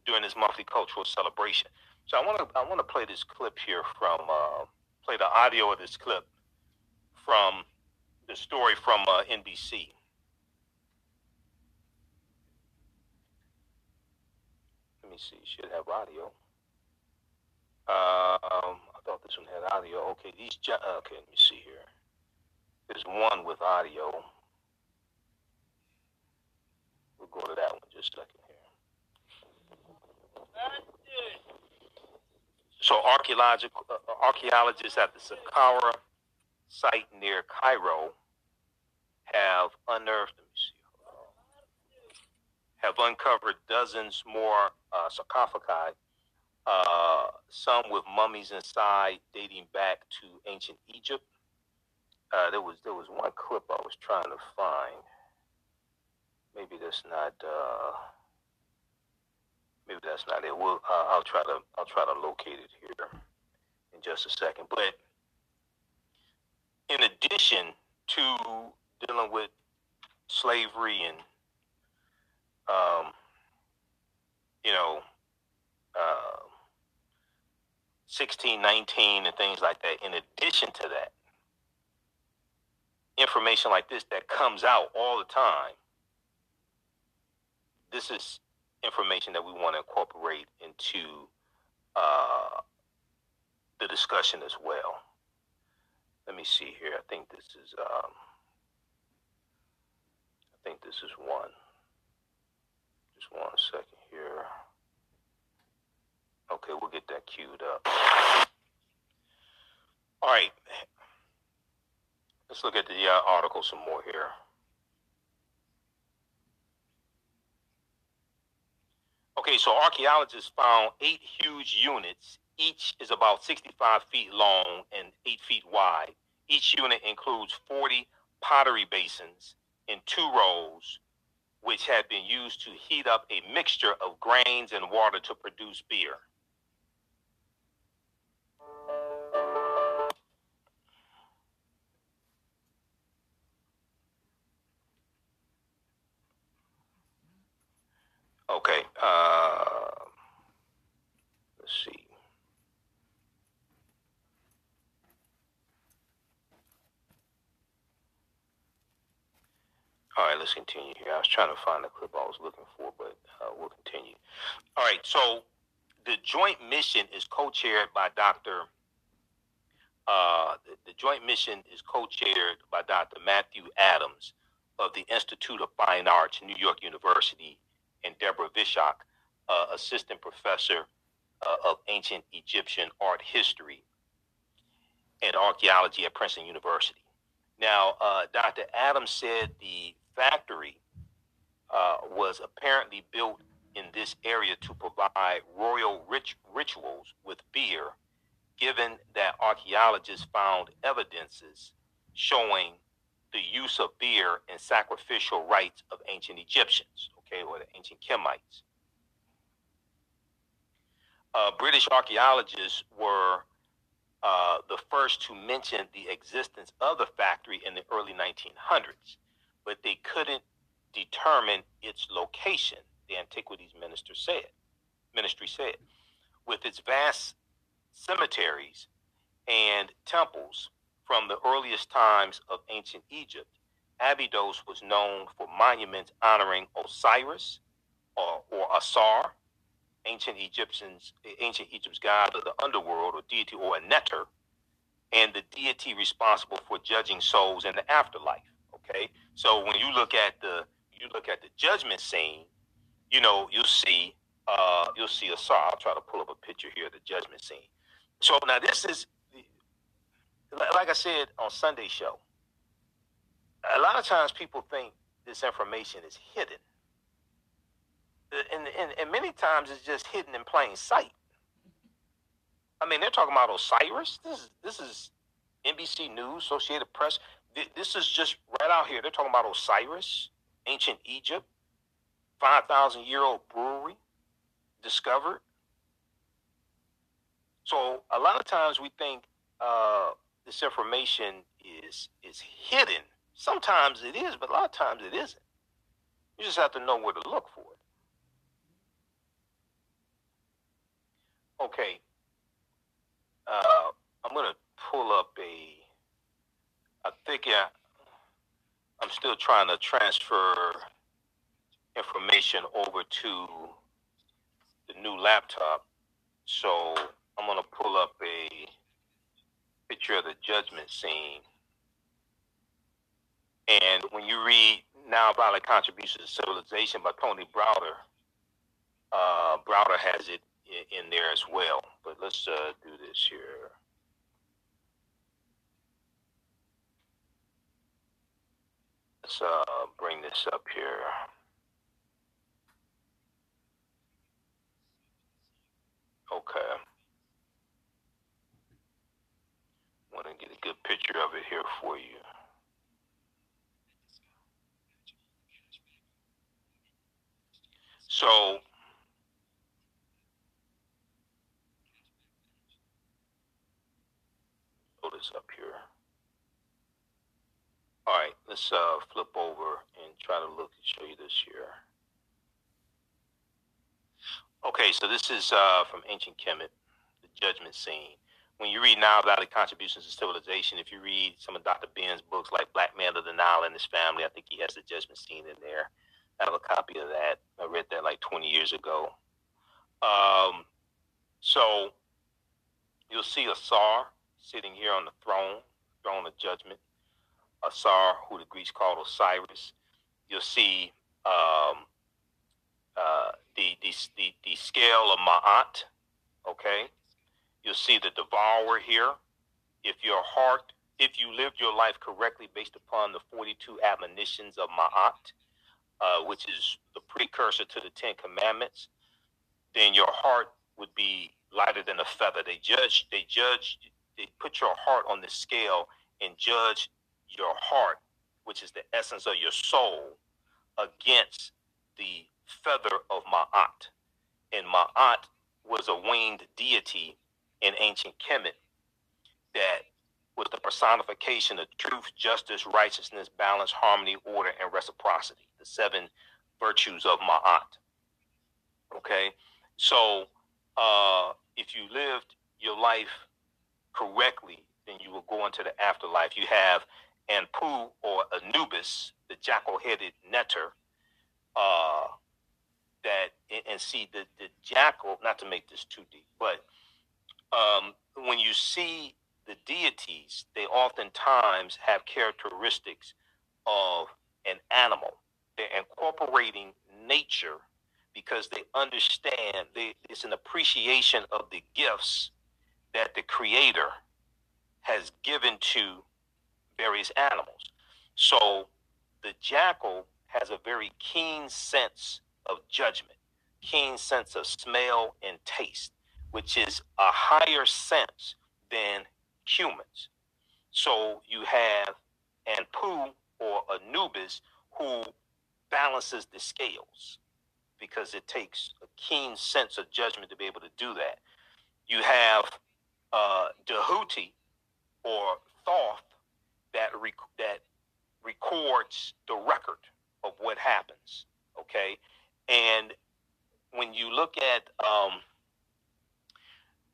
during this monthly cultural celebration. So I want to I want to play this clip here from uh, play the audio of this clip from the story from uh, NBC. Me see. Should have audio. Um, I thought this one had audio. Okay, these. Okay, let me see here. There's one with audio. We'll go to that one just a second here. So archaeological uh, archaeologists at the Saqqara site near Cairo have unearthed, let me see, have uncovered dozens more uh, sarcophagi, uh, some with mummies inside dating back to ancient Egypt. Uh, there was there was one clip I was trying to find. Maybe that's not. Uh, maybe that's not it. We'll, uh, I'll try to I'll try to locate it here in just a second. But in addition to dealing with slavery and um, you know, uh, sixteen nineteen and things like that. In addition to that, information like this that comes out all the time. This is information that we want to incorporate into uh, the discussion as well. Let me see here. I think this is. Um, I think this is one. One second here. Okay, we'll get that queued up. All right. Let's look at the uh, article some more here. Okay, so archaeologists found eight huge units. Each is about 65 feet long and 8 feet wide. Each unit includes 40 pottery basins in two rows, which had been used to heat up a mixture of grains and water to produce beer. Continue here. I was trying to find the clip I was looking for, but uh, we'll continue. All right, so the joint mission is co-chaired by Dr. Uh, the, the joint mission is co-chaired by Dr. Matthew Adams of the Institute of Fine Arts, New York University, and Deborah Vischak, uh, assistant professor uh, of ancient Egyptian art history and archaeology at Princeton University. Now, uh, Dr. Adams said the factory uh, was apparently built in this area to provide royal rit- rituals with beer, given that archaeologists found evidences showing the use of beer in sacrificial rites of ancient Egyptians okay, or the ancient Kemites. Uh, British archaeologists were uh, the first to mention the existence of the factory in the early 1900s, but they couldn't determine its location. The Antiquities Minister said, Ministry said, with its vast cemeteries and temples from the earliest times of ancient Egypt, Abydos was known for monuments honoring Osiris or, or Asar, ancient Egyptians, ancient Egypt's god of the underworld or deity, or a Neter, and the deity responsible for judging souls in the afterlife. Okay, so when you look at the you look at the judgment scene, you know you'll see uh, you'll see Asar. I'll try to pull up a picture here of the judgment scene. So now this is like I said on Sunday show a lot of times people think this information is hidden. And, and, and many times it's just hidden in plain sight. I mean, they're talking about Osiris. This is this is NBC News, Associated Press. This is just right out here. They're talking about Osiris, ancient Egypt, five thousand year old brewery discovered. So a lot of times we think uh, this information is is hidden. Sometimes it is, but a lot of times it isn't. You just have to know where to look for it. Okay. Uh, I'm gonna pull up a. I think yeah, I'm still trying to transfer information over to the new laptop. So I'm gonna pull up a picture of the judgment scene. And when you read Valley Contributions to Civilization by Tony Browder, uh, Browder has it in, in, there as well. But let's uh, do this here. Let's uh, bring this up here. Okay. want to get a good picture of it here for you. So, throw this up here. All right, let's uh, flip over and try to look and show you this here. Okay, so this is uh, from Ancient Kemet, the judgment scene when you read Nile Valley Contributions to Civilization, if you read some of Dr. Ben's books like Black Man of the Nile and His Family, I think he has the judgment scene in there. I have a copy of that. I read that like 20 years ago. Um, so you'll see Asar sitting here on the throne, throne of judgment. Asar, who the Greeks called Osiris. You'll see um, uh, the, the, the, the scale of Ma'at, okay? You'll see the devourer here. If your heart, if you lived your life correctly based upon the 42 admonitions of Ma'at, uh, which is the precursor to the Ten Commandments, then your heart would be lighter than a feather. They judge, they judge, they put your heart on the scale and judge your heart, which is the essence of your soul, against the feather of Ma'at. And Ma'at was a winged deity in ancient Kemet that was the personification of truth, justice, righteousness, balance, harmony, order, and reciprocity, the seven virtues of Ma'at. Okay, so uh, if you lived your life correctly, then you will go into the afterlife. You have Anpu or Anubis, the jackal-headed neter, uh, that and see the the jackal. Not to make this too deep, but um, when you see the deities, they oftentimes have characteristics of an animal. They're incorporating nature because they understand they, it's an appreciation of the gifts that the Creator has given to various animals. So the jackal has a very keen sense of judgment, keen sense of smell and taste which is a higher sense than humans. So you have Anpu or Anubis who balances the scales because it takes a keen sense of judgment to be able to do that. You have uh, Dahuti or Thoth that rec- that records the record of what happens. Okay, and when you look at um,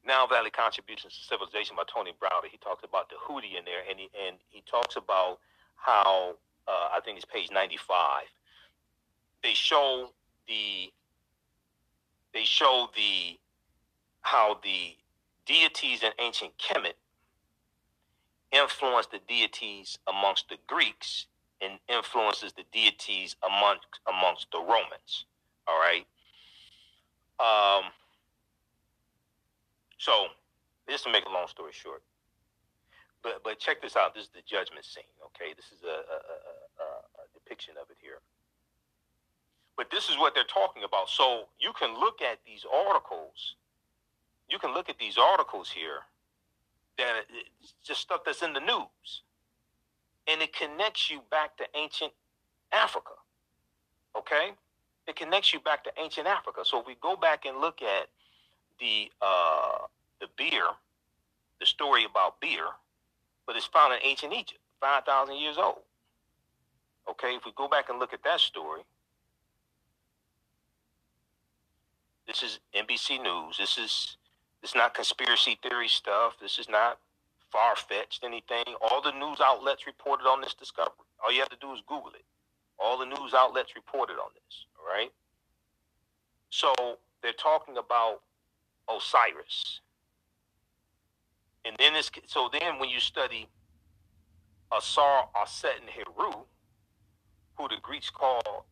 Nile Valley Contributions to Civilization by Tony Browder. He talks about Tehuti in there, and he and he talks about how uh, I think it's page ninety five. They show the they show the how the deities in ancient Kemet influenced the deities amongst the Greeks and influences the deities amongst amongst the Romans. All right. Um, so, just to make a long story short, but but check this out. This is the judgment scene. Okay, this is a, a, a, a depiction of it here. But this is what they're talking about. So you can look at these articles, you can look at these articles here that it's just stuff that's in the news, and it connects you back to ancient Africa. Okay, it connects you back to ancient Africa. So if we go back and look at the uh, the beer, the story about beer, but it's found in ancient Egypt, five thousand years old. Okay, if we go back and look at that story, this is NBC News. This is is not conspiracy theory stuff. This is not far fetched anything. All the news outlets reported on this discovery. All you have to do is Google it. All the news outlets reported on this. All right. So they're talking about Osiris. And then it's so then when you study Asar, Aset, and Heru, who the Greeks call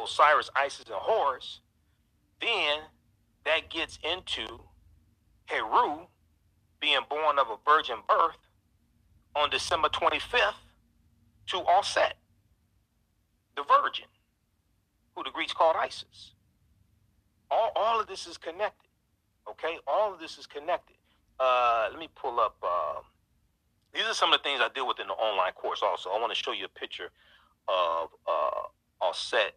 Osiris, Isis, and Horus, then that gets into Heru being born of a virgin birth on December 25th to Aset, the virgin, who the Greeks called Isis. All, all of this is connected. Okay? All of this is connected. Uh, let me pull up. Uh, these are some of the things I deal with in the online course also. I want to show you a picture of uh, Aset,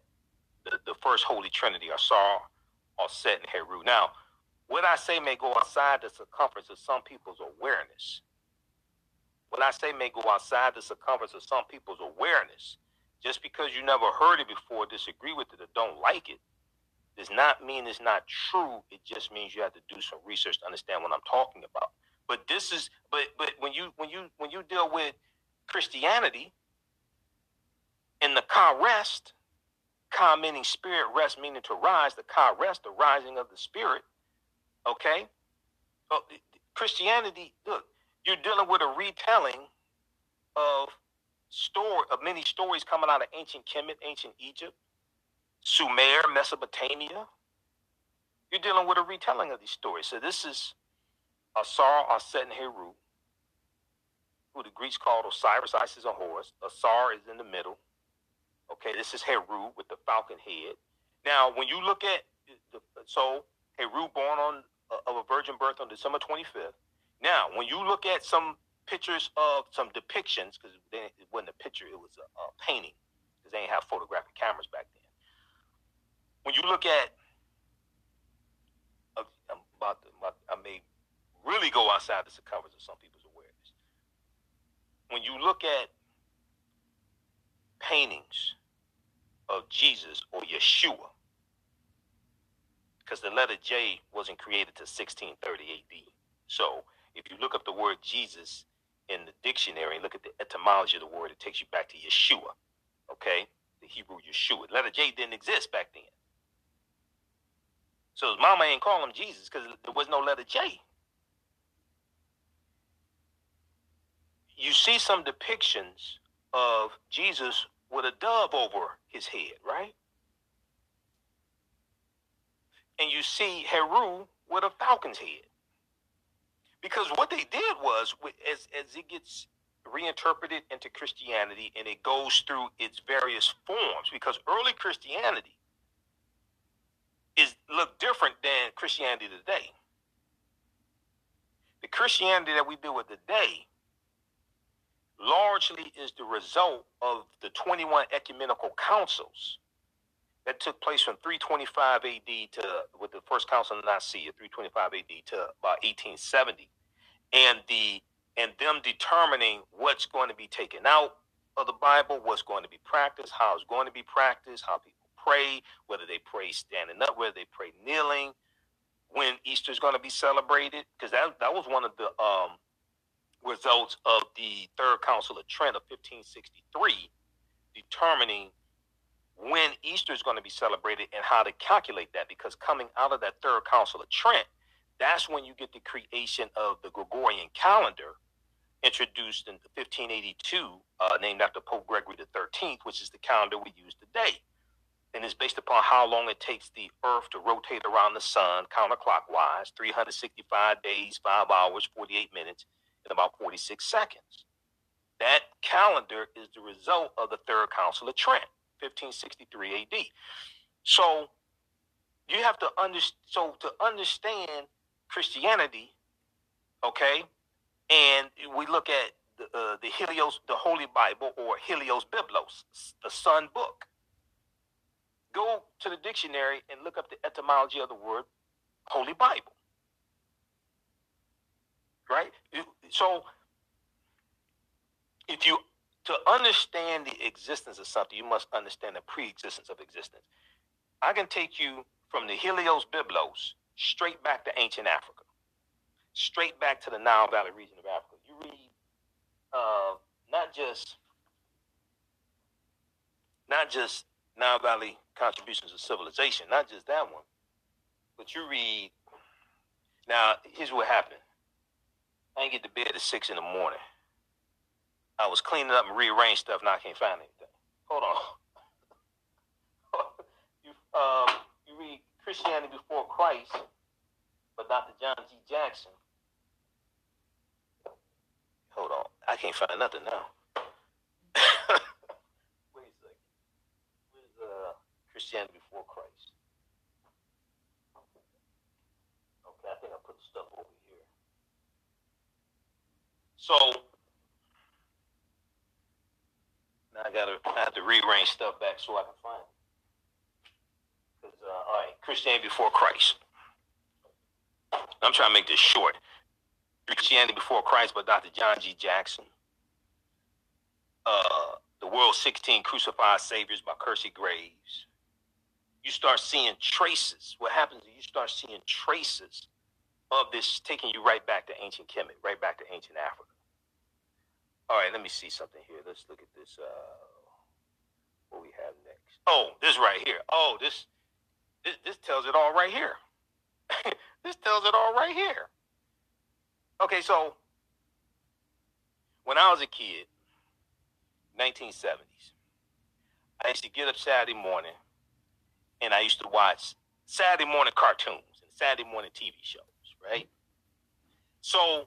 the, the first Holy Trinity, Asar, Aset, and Heru. Now, what I say may go outside the circumference of some people's awareness. What I say may go outside the circumference of some people's awareness. Just because you never heard it before, disagree with it, or don't like it, does not mean it's not true. It just means you have to do some research to understand what I'm talking about. But this is but but when you when you when you deal with Christianity in the ka rest, meaning spirit, rest meaning to rise, the ka rest, the rising of the spirit. Okay? Oh, Christianity, look, you're dealing with a retelling of story of many stories coming out of ancient Kemet, ancient Egypt, Sumer, Mesopotamia. You're dealing with a retelling of these stories. So this is Asar, Aset, and Heru, who the Greeks called Osiris, Isis, and Horus. Asar is in the middle. Okay, this is Heru with the falcon head. Now, when you look at the, so Heru born on of a virgin birth on December 25th. Now, when you look at some pictures of some depictions, because it wasn't a picture, it was a, a painting, because they didn't have photographic cameras back then when you look at, uh, I'm about, to, I may really go outside the circumference of some people's awareness. When you look at paintings of Jesus or Yeshua, because the letter J wasn't created to 1630 AD. So if you look up the word Jesus in the dictionary and look at the etymology of the word, it takes you back to Yeshua. Okay? The Hebrew Yeshua. Letter J didn't exist back then. So his mama ain't call him Jesus because there was no letter J. You see some depictions of Jesus with a dove over his head, right? And you see Heru with a falcon's head. Because what they did was, as, as it gets reinterpreted into Christianity and it goes through its various forms, because early Christianity is look different than Christianity today. The Christianity that we deal with today largely is the result of the 21 ecumenical councils that took place from 325 AD to with the first council of Nicaea, 325 AD to about 1870, and the and them determining what's going to be taken out of the Bible, what's going to be practiced, how it's going to be practiced, how people pray, whether they pray standing up, whether they pray kneeling, when Easter is going to be celebrated, because that that was one of the um, results of the Third Council of Trent of 1563, determining when Easter is going to be celebrated and how to calculate that. Because coming out of that Third Council of Trent, that's when you get the creation of the Gregorian calendar, introduced in 1582, uh, named after Pope Gregory XIII, which is the calendar we use today and it's based upon how long it takes the Earth to rotate around the sun counterclockwise 365 days, 5 hours, 48 minutes, and about 46 seconds. That calendar is the result of the Third Council of Trent, 1563 AD. So you have to understand. So to understand Christianity, okay, and we look at the, uh, the Helios, the Holy Bible, or Helios Biblos, the Sun Book. Go to the dictionary and look up the etymology of the word Holy Bible. Right? So, if you to understand the existence of something, you must understand the pre-existence of existence. I can take you from the Helios Biblos straight back to ancient Africa, straight back to the Nile Valley region of Africa. You read uh, not just not just Nile Valley contributions of civilization, not just that one, but you read. Now, here's what happened. I didn't get to bed at six in the morning. I was cleaning up and rearranging stuff, and I can't find anything. Hold on. you, um, you read Christianity Before Christ by Dr. John G. Jackson. Hold on. I can't find nothing now. Wait a second. Where's uh, Christianity Before Christ? Okay, I think I put the stuff over here. So now I gotta I have to rearrange stuff back so I can find it. Cause uh, all right, Christianity before Christ. I'm trying to make this short. Christianity Before Christ by Dr. John G. Jackson. Uh, the World's 16 Crucified Saviors by Kersey Graves. You start seeing traces. What happens is you start seeing traces of this taking you right back to ancient Kemet, right back to ancient Africa. All right, let me see something here. Let's look at this. Uh, what we have next? Oh, this right here. Oh, this this, this tells it all right here. this tells it all right here. Okay, so when I was a kid, 1970s, I used to get up Saturday morning and I used to watch Saturday morning cartoons and Saturday morning TV shows, right? So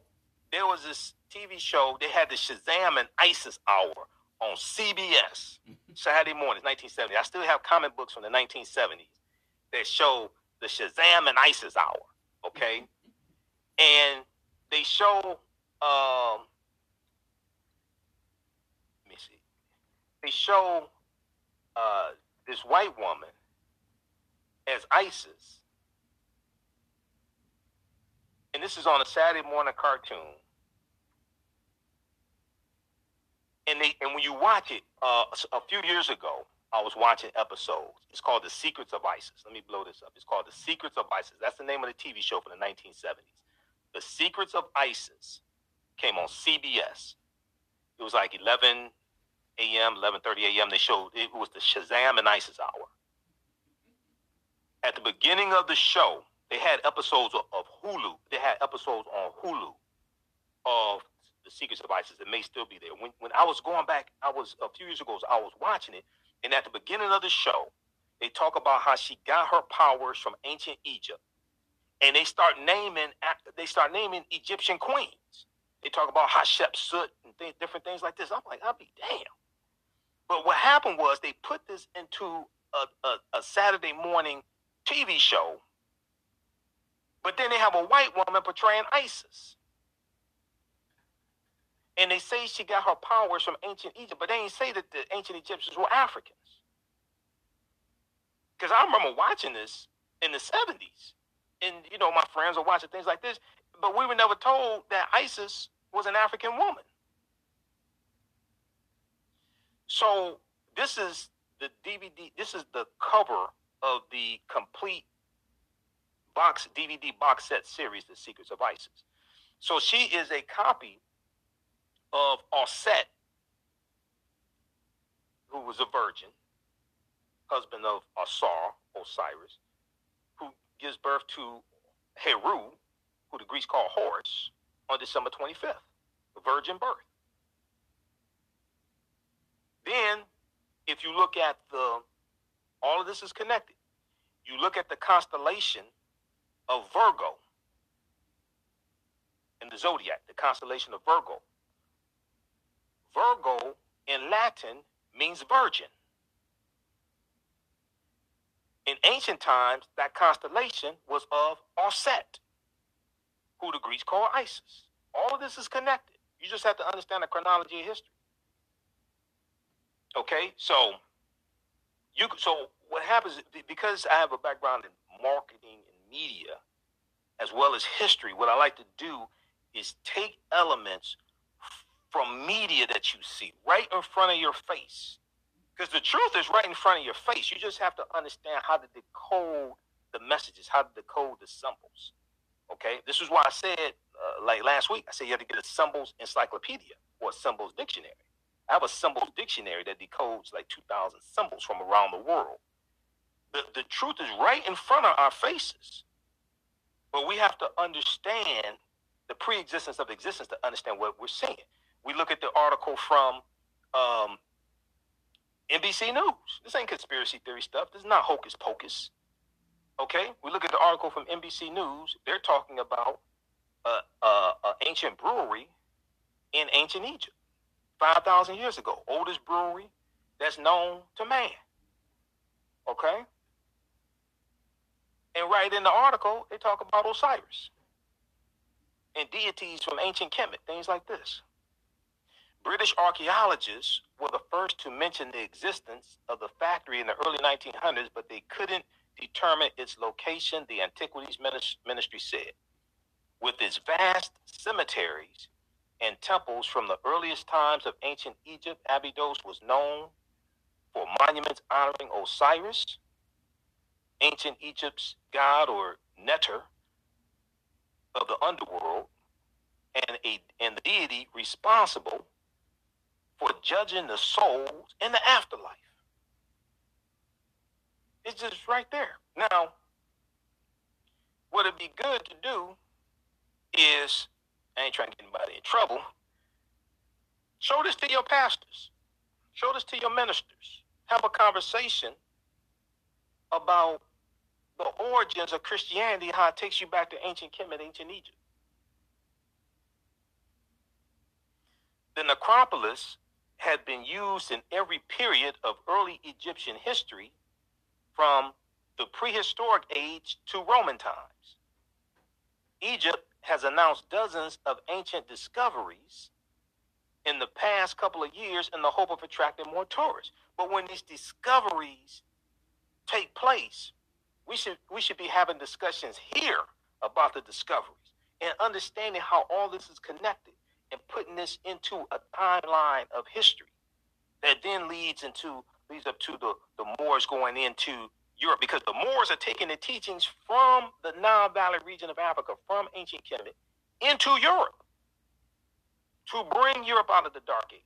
there was this TV show, they had the Shazam and ISIS hour on CBS Saturday mornings, 1970. I still have comic books from the 1970s that show the Shazam and ISIS hour. Okay, and they show. Um, let me see. They show uh, this white woman as ISIS, and this is on a Saturday morning cartoon. And they and when you watch it, uh, a few years ago, I was watching episodes. It's called The Secrets of ISIS. Let me blow this up. It's called The Secrets of ISIS. That's the name of the TV show from the 1970s. The Secrets of ISIS came on CBS. It was like 11 a.m., 11:30 a.m. They showed it was the Shazam and ISIS hour. At the beginning of the show, they had episodes of, of Hulu. They had episodes on Hulu of the Secrets of ISIS. It may still be there. When when I was going back, I was a few years ago. I was watching it and at the beginning of the show, they talk about how she got her powers from ancient Egypt. And they start naming they start naming Egyptian queens. They talk about Hatshepsut and th- different things like this. I'm like, I'll be damned. But what happened was they put this into a, a, a Saturday morning TV show, but then they have a white woman portraying ISIS. And they say she got her powers from ancient Egypt, but they ain't say that the ancient Egyptians were Africans. Because I remember watching this in the 70s. And, you know, my friends were watching things like this, but we were never told that ISIS was an African woman. So this is the DVD, this is the cover of the complete box DVD box set series, The Secrets of ISIS. So she is a copy of Auset, who was a virgin, husband of Osar, Osiris, who gives birth to Heru, who the Greeks call Horus, on December 25th, the virgin birth. Then, if you look at the, all of this is connected. You look at the constellation of Virgo in the zodiac, the constellation of Virgo. Virgo in Latin means virgin. In ancient times, that constellation was of Auset. who the Greeks call Isis. All of this is connected. You just have to understand the chronology of history. Okay, so you so what happens because I have a background in marketing and media as well as history. What I like to do is take elements from media that you see right in front of your face. Because the truth is right in front of your face. You just have to understand how to decode the messages, how to decode the symbols. Okay, this is why I said, uh, like last week, I said you have to get a symbols encyclopedia or a symbols dictionary. I have a symbols dictionary that decodes like 2,000 symbols from around the world. The, the truth is right in front of our faces. But we have to understand the pre-existence of existence to understand what we're seeing. We look at the article from um, NBC News. This ain't conspiracy theory stuff. This is not hocus pocus. Okay, we look at the article from NBC News. They're talking about an ancient brewery in ancient Egypt, five thousand years ago, oldest brewery that's known to man. Okay, and right in the article, they talk about Osiris and deities from ancient Kemet, things like this. British archaeologists were the first to mention the existence of the factory in the early 1900s, but they couldn't determine its location, the Antiquities Ministry said. With its vast cemeteries and temples from the earliest times of ancient Egypt, Abydos was known for monuments honoring Osiris, ancient Egypt's god or Neter of the underworld, and a and the deity responsible for judging the souls in the afterlife. It's just right there. Now, what it'd be good to do is, I ain't trying to get anybody in trouble. Show this to your pastors. Show this to your ministers. Have a conversation about the origins of Christianity, how it takes you back to ancient Kemet, ancient Egypt. The necropolis had been used in every period of early Egyptian history from the prehistoric age to Roman times. Egypt has announced dozens of ancient discoveries in the past couple of years in the hope of attracting more tourists. But when these discoveries take place, we should we should be having discussions here about the discoveries and understanding how all this is connected and putting this into a timeline of history that then leads into leads up to the, the Moors going into Europe because the Moors are taking the teachings from the Nile Valley region of Africa, from ancient Kemet, into Europe to bring Europe out of the Dark Ages.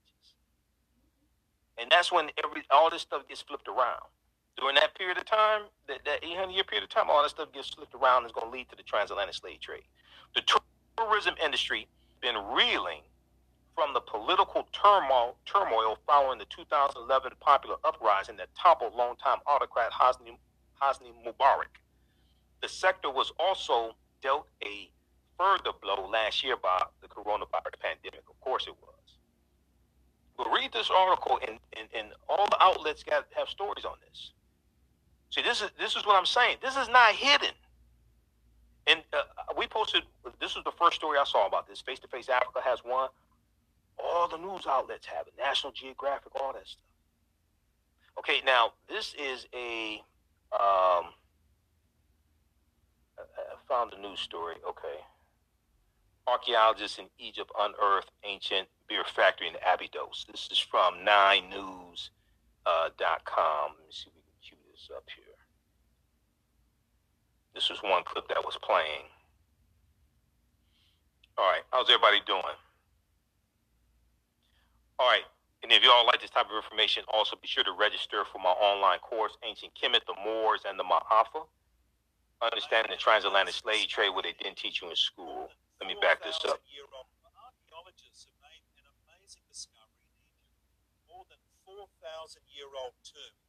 And that's when every all this stuff gets flipped around. During that period of time, that, that 800 year period of time, all this stuff gets flipped around and is going to lead to the transatlantic slave trade. The tourism industry been reeling from the political turmoil, turmoil following the 2011 popular uprising that toppled longtime autocrat Hosni, Hosni Mubarak. The sector was also dealt a further blow last year by the coronavirus pandemic. Of course, it was. But read this article, and, and, and all the outlets got have stories on this. See, this is this is what I'm saying. This is not hidden. And uh, we posted. This was the first story I saw about this. Face to Face Africa has one. All the news outlets have it. National Geographic, all that stuff. Okay, now this is a. Um, I found a news story. Okay. Archaeologists in Egypt unearthed ancient beer factory in Abydos. This is from 9news.com. Uh, Let me see if we can cue this up here. This was one clip that was playing. All right, how's everybody doing? All right, and if y'all like this type of information, also be sure to register for my online course, Ancient Kemet, the Moors, and the Ma'afa. Understanding the transatlantic slave trade, what they didn't teach you in school. Let me back this up. Archaeologists have made an amazing discovery in Egypt. More than 4,000 year old tomb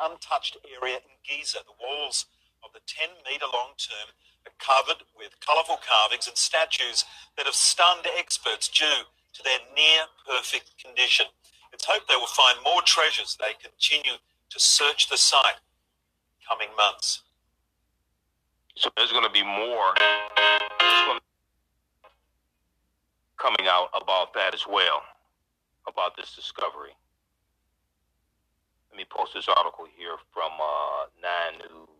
untouched area in Giza. The walls of the 10 metre long tomb are covered with colourful carvings and statues that have stunned experts due to their near perfect condition. It's hoped they will find more treasures. They continue to search the site coming months. So there's going to be more coming out about that as well, about this discovery. Let me post this article here from uh, Nine News.